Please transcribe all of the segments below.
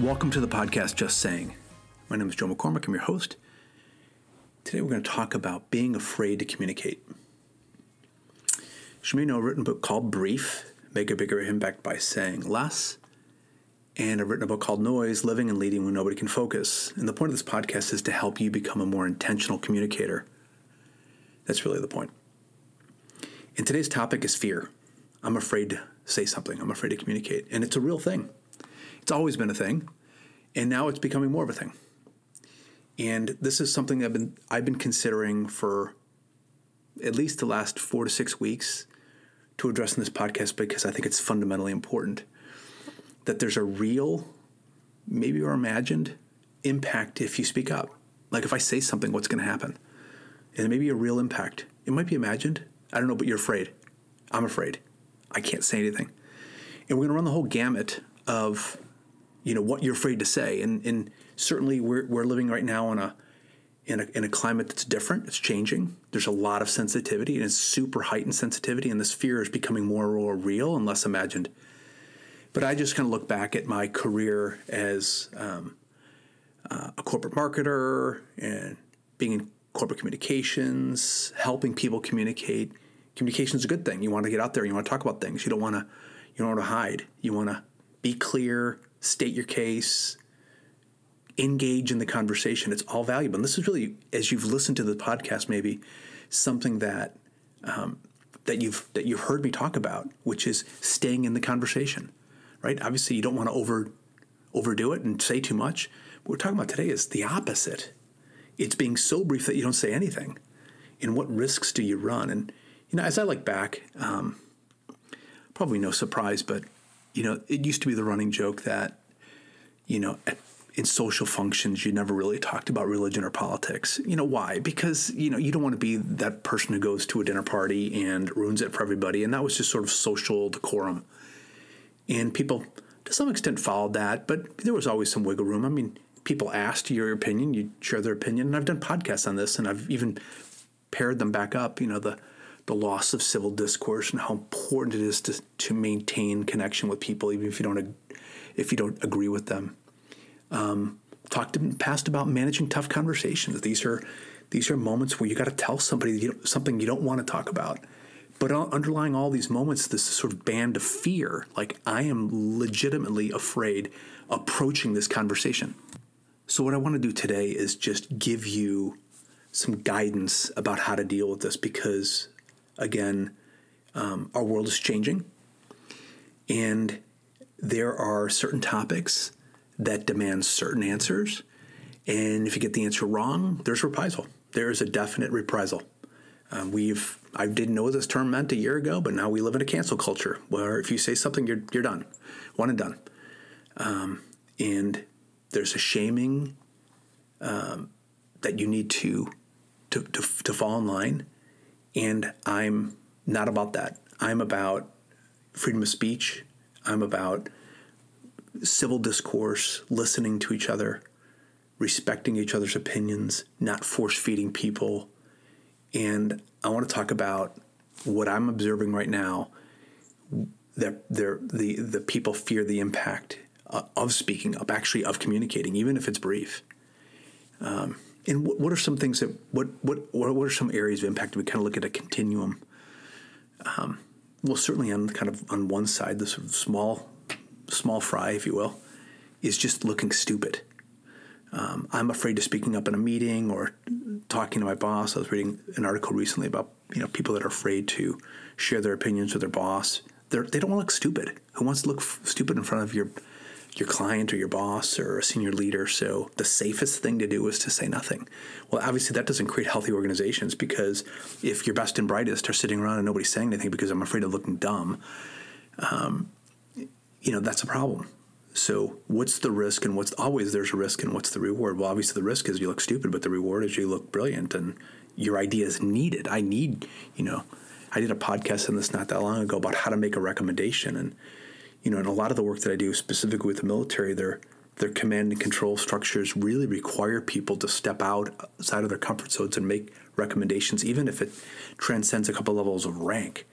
Welcome to the podcast Just Saying. My name is Joe McCormick. I'm your host. Today we're going to talk about being afraid to communicate. May know a written book called Brief Make a Bigger Impact by Saying Less, and I've written a book called Noise Living and Leading When Nobody Can Focus. And the point of this podcast is to help you become a more intentional communicator. That's really the point. And today's topic is fear. I'm afraid to say something, I'm afraid to communicate. And it's a real thing. It's always been a thing, and now it's becoming more of a thing. And this is something I've been I've been considering for at least the last four to six weeks to address in this podcast because I think it's fundamentally important that there's a real, maybe or imagined, impact if you speak up. Like if I say something, what's going to happen? And it may be a real impact. It might be imagined. I don't know, but you're afraid. I'm afraid. I can't say anything. And we're going to run the whole gamut of you know what you're afraid to say. And and certainly we're we're living right now in a in a, in a climate that's different it's changing. There's a lot of sensitivity and it's super heightened sensitivity and this fear is becoming more and more real and less imagined. But i just kind of look back at my career as um, uh, a corporate marketer and being in corporate communications helping people communicate. Communication is a good thing. You want to get out there you want to talk about things. You don't want to you don't want to hide. You want to be clear state your case, engage in the conversation. It's all valuable. And this is really, as you've listened to the podcast, maybe something that um, that you've that you've heard me talk about, which is staying in the conversation. Right? Obviously, you don't want to over overdo it and say too much. What we're talking about today is the opposite. It's being so brief that you don't say anything. And what risks do you run? And you know, as I look back, um, probably no surprise, but you know, it used to be the running joke that, you know, in social functions, you never really talked about religion or politics. You know, why? Because, you know, you don't want to be that person who goes to a dinner party and ruins it for everybody. And that was just sort of social decorum. And people, to some extent, followed that, but there was always some wiggle room. I mean, people asked your opinion, you share their opinion. And I've done podcasts on this, and I've even paired them back up, you know, the the loss of civil discourse and how important it is to, to maintain connection with people, even if you don't if you don't agree with them. Um, talked the past about managing tough conversations. These are these are moments where you got to tell somebody you something you don't want to talk about. But underlying all these moments, this sort of band of fear, like I am legitimately afraid approaching this conversation. So, what I want to do today is just give you some guidance about how to deal with this because again, um, our world is changing, and there are certain topics that demand certain answers. And if you get the answer wrong, there's reprisal. There is a definite reprisal. Um, we've I didn't know what this term meant a year ago, but now we live in a cancel culture where if you say something, you're you're done, one and done. Um, and there's a shaming um, that you need to, to to to fall in line and I'm not about that. I'm about freedom of speech. I'm about civil discourse, listening to each other, respecting each other's opinions, not force feeding people. And I want to talk about what I'm observing right now that the, the people fear the impact uh, of speaking up, actually of communicating, even if it's brief. Um, and what, what are some things that what what what are some areas of impact? We kind of look at a continuum. Um, well, certainly on kind of on one side, the sort of small small fry, if you will, is just looking stupid. Um, I'm afraid of speaking up in a meeting or talking to my boss. I was reading an article recently about you know people that are afraid to share their opinions with their boss. They're, they do not want to look stupid. Who wants to look f- stupid in front of your your client or your boss or a senior leader. So the safest thing to do is to say nothing. Well, obviously that doesn't create healthy organizations because if your best and brightest are sitting around and nobody's saying anything because I'm afraid of looking dumb, um, you know that's a problem. So what's the risk and what's always there's a risk and what's the reward? Well, obviously the risk is you look stupid, but the reward is you look brilliant and your idea is needed. I need, you know, I did a podcast on this not that long ago about how to make a recommendation and you know, and a lot of the work that I do specifically with the military, their their command and control structures really require people to step uh, outside of their comfort zones and make recommendations, even if it transcends a couple levels of rank.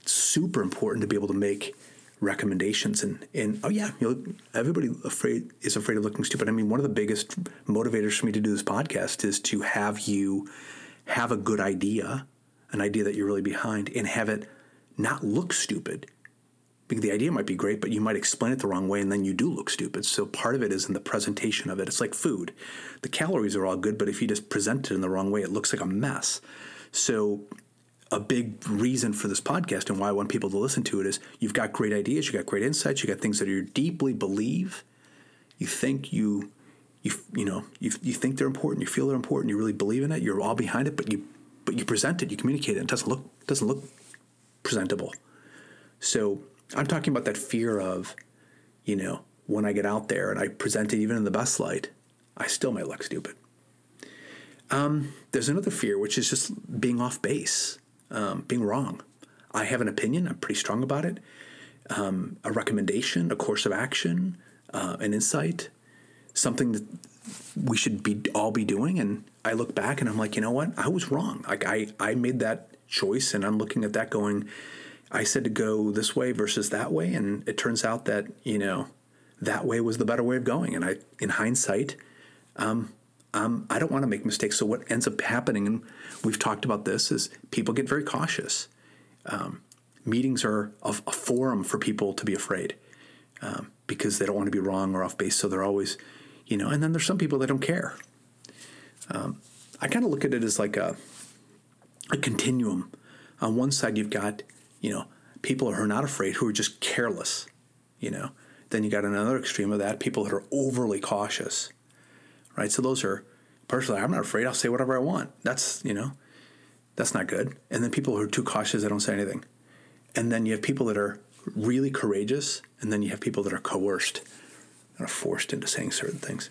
It's super important to be able to make recommendations and and oh yeah you know, everybody afraid is afraid of looking stupid i mean one of the biggest motivators for me to do this podcast is to have you have a good idea an idea that you're really behind and have it not look stupid the idea might be great but you might explain it the wrong way and then you do look stupid. So part of it is in the presentation of it. It's like food. The calories are all good but if you just present it in the wrong way it looks like a mess. So a big reason for this podcast and why I want people to listen to it is you've got great ideas, you've got great insights, you got things that you deeply believe, you think you you you know you, you think they're important, you feel they're important, you really believe in it, you're all behind it, but you but you present it, you communicate it, it doesn't look doesn't look presentable. So I'm talking about that fear of, you know, when I get out there and I present it even in the best light, I still might look stupid. Um, there's another fear, which is just being off base um, being wrong. I have an opinion. I'm pretty strong about it. Um, a recommendation, a course of action, uh, an insight, something that we should be all be doing. And I look back and I'm like, you know what? I was wrong. Like I, I made that choice, and I'm looking at that going. I said to go this way versus that way, and it turns out that you know that way was the better way of going. And I, in hindsight, um, um, I don't want to make mistakes. So what ends up happening, and we've talked about this, is people get very cautious. Um, meetings are a, a, forum for people to be afraid um, because they don't want to be wrong or off base. So they're always, you know. And then there's some people that don't care. Um, I kind of look at it as like a a continuum. On one side, you've got you know people who are not afraid, who are just careless. You know. Then you got another extreme of that, people that are overly cautious right? So those are personally, I'm not afraid. I'll say whatever I want. That's you know, that's not good. And then people who are too cautious, they don't say anything. And then you have people that are really courageous, and then you have people that are coerced and are forced into saying certain things.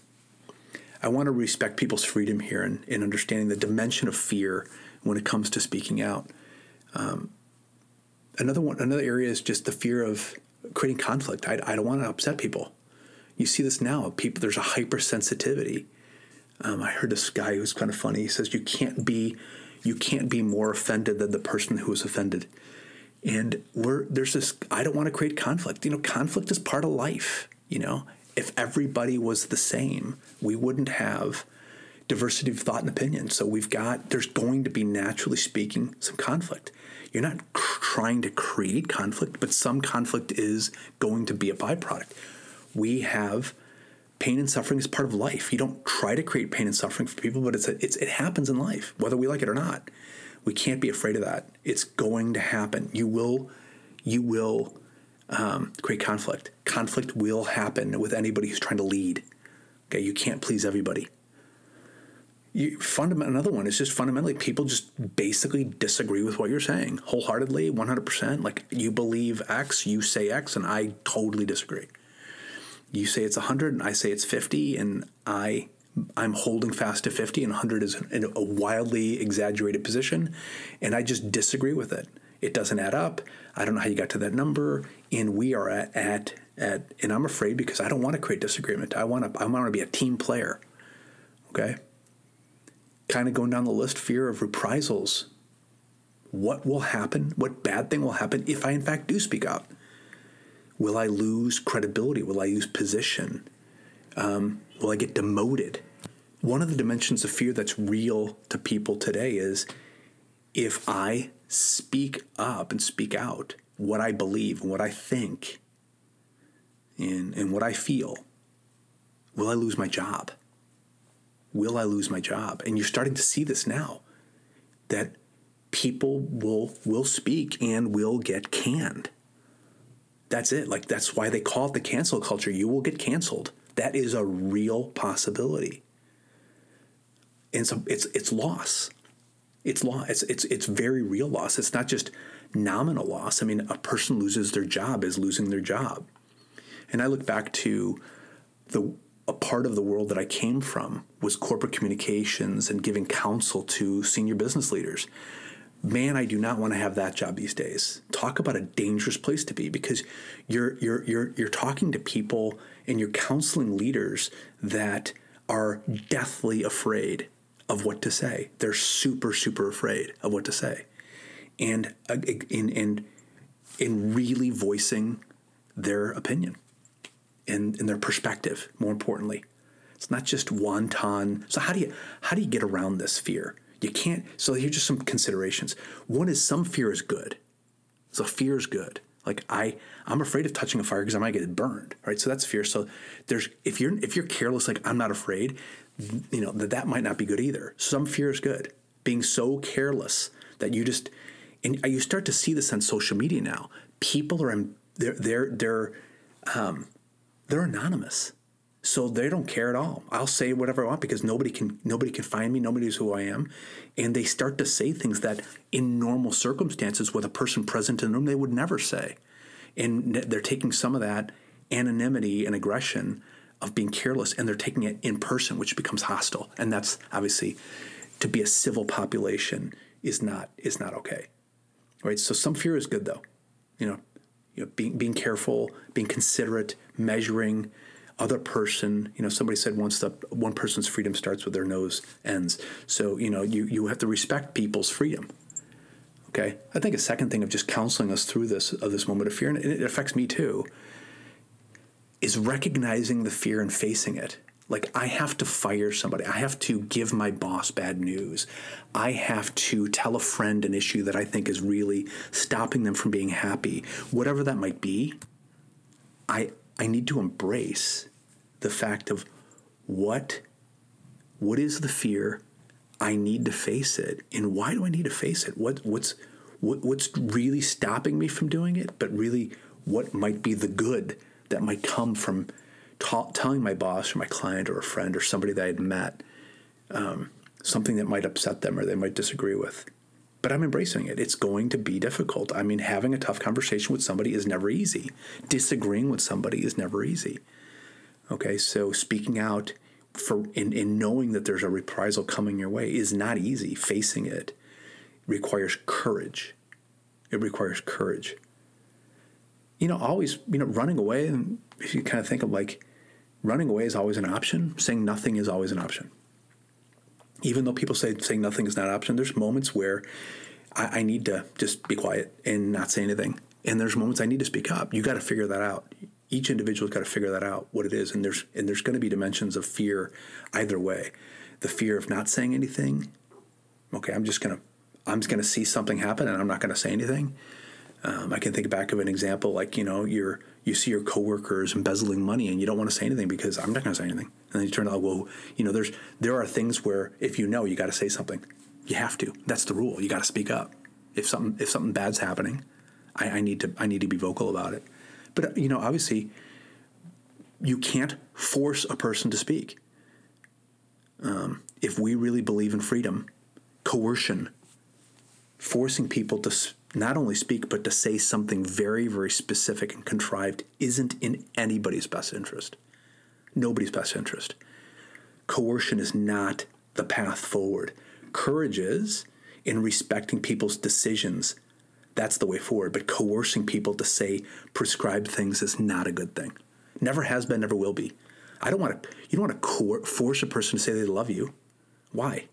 I want to respect people's freedom here and in, in understanding the dimension of fear when it comes to speaking out. Um, another one, another area is just the fear of creating conflict. I, I don't want to upset people. You see this now. People, there's a hypersensitivity um, I heard this guy who's kind of funny. He says you can't be you can't be more offended than the person who was offended. And we're there's this I don't want to create conflict. You know, conflict is part of life, you know. If everybody was the same, we wouldn't have diversity of thought and opinion. So we've got there's going to be naturally speaking some conflict. You're not cr- trying to create conflict, but some conflict is going to be a byproduct. We have pain and suffering is part of life. You don't try to create pain and suffering for people, but it's, a, it's it happens in life, whether we like it or not. We can't be afraid of that. It's going to happen. You will you will um, create conflict. Conflict will happen with anybody who's trying to lead. Okay, you can't please everybody. You, fundament, another one is just fundamentally people just basically disagree with what you're saying wholeheartedly, 100%. Like you believe X, you say X, and I totally disagree you say it's 100 and I say it's 50 and I I'm holding fast to 50 and 100 is a wildly exaggerated position and I just disagree with it. It doesn't add up. I don't know how you got to that number and we are at at, at and I'm afraid because I don't want to create disagreement. I want to I want to be a team player. Okay? Kind of going down the list fear of reprisals. What will happen? What bad thing will happen if I in fact do speak up? Will I lose credibility? Will I lose position? Um, will I get demoted? One of the dimensions of fear that's real to people today is if I speak up and speak out what I believe and what I think and, and what I feel, will I lose my job? Will I lose my job? And you're starting to see this now that people will will speak and will get canned that's it. Like that's why they call it the cancel culture. You will get canceled. That is a real possibility. And so it's it's loss. It's loss. It's it's it's very real loss. It's not just nominal loss. I mean, a person loses their job is losing their job. And I look back to the a part of the world that I came from was corporate communications and giving counsel to senior business leaders man, I do not want to have that job these days. Talk about a dangerous place to be because you're you're you're you're talking to people and you're counseling leaders that are deathly afraid of what to say. They're super super afraid of what to say, and uh, in in in really voicing their opinion and, and their perspective, more importantly. It's not just wanton. So how do you how do you get around this fear? You can't. So here's just some considerations. One is some fear is good. So fear is good. Like I, I'm afraid of touching a fire because I might get burned. Right. So that's fear. So there's if you're if you're careless, like I'm not afraid, you know that that might not be good either. Some fear is good. Being so careless that you just and you start to see this on social media now. People are they're they're they're um, they're anonymous so they don't care at all. I'll say whatever I want because nobody can nobody can find me. Nobody knows who I am, and they start to say things that in normal circumstances with a person present in the room they would never say, and they're taking some of that anonymity and aggression of being careless, and they're taking it in person, which becomes hostile, and that's obviously to be a civil population is not is not okay, right? So some fear is good though, you know, you know being being careful, being considerate, measuring other person. You know somebody said once that one person's freedom starts with their nose ends. So you know you you have to respect people's freedom. Okay? I think a second thing of just counseling us through this of this moment of fear and it affects me too is recognizing the fear and facing it like i have to fire somebody. I have to give my boss bad news. I have to tell a friend an issue that i think is really stopping them from being happy. Whatever that might be i I need to embrace the fact of what what is the fear I need to face it and why do I need to face it? What what's what, what's really stopping me from doing it but really what might be the good that might come from ta- telling my boss or my client or a friend or somebody that I had met um, something that might upset them or they might disagree with but I'm embracing it. It's going to be difficult. I mean, having a tough conversation with somebody is never easy. Disagreeing with somebody is never easy. Okay, so speaking out for in, in knowing that there's a reprisal coming your way is not easy. Facing it requires courage. It requires courage. You know, always, you know, running away, and if you kind of think of like running away is always an option, saying nothing is always an option even though people say saying nothing is not an option, there's moments where I, I need to just be quiet and not say anything. And there's moments I need to speak up. You got to figure that out. Each individual's got to figure that out, what it is. And there's and there's going to be dimensions of fear either way. The fear of not saying anything. Okay, I'm just gonna I'm just gonna see something happen and I'm not gonna say anything. Um, I can think back of an example like you know you're you see your coworkers embezzling money and you don't want to say anything because I'm not going to say anything. And then you turn out, well, you know, there's there are things where if you know, you got to say something. You have to. That's the rule. You got to speak up. If something if something bad's happening, I, I need to I need to be vocal about it. But you know, obviously, you can't force a person to speak. Um, if we really believe in freedom, coercion, forcing people to not only speak, but to say something very, very specific and contrived isn't in anybody's best interest. Nobody's best interest. Coercion is not the path forward. Courage is in respecting people's decisions. That's the way forward. But coercing people to say prescribed things is not a good thing. Never has been, never will be. I don't want to, you don't want to coer- force a person to say they love you. Why?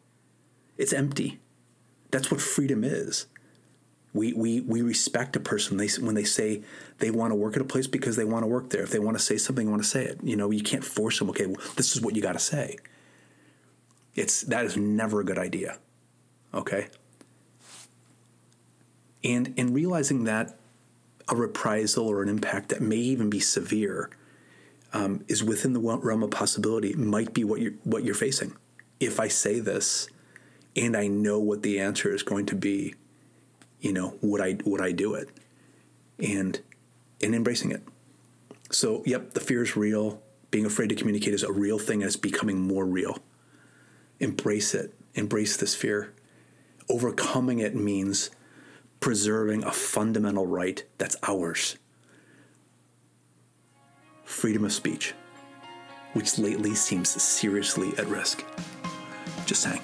It's empty. That's what freedom is we, we, we respect a person they, when they say they want to work at a place because they want to work there. If they want to say something, they want to say it. You know, you can't force them. Okay, well, this is what you got to say. It's that is never a good idea. Okay. And in realizing that a reprisal or an impact that may even be severe um, is within the realm of possibility might be what you're what you're facing. If I say this, and I know what the answer is going to be, you know, would I would I do it? And and embracing it. So, yep, the fear is real. Being afraid to communicate is a real thing and it's becoming more real. Embrace it. Embrace this fear. Overcoming it means preserving a fundamental right that's ours freedom of speech, which lately seems seriously at risk. Just saying.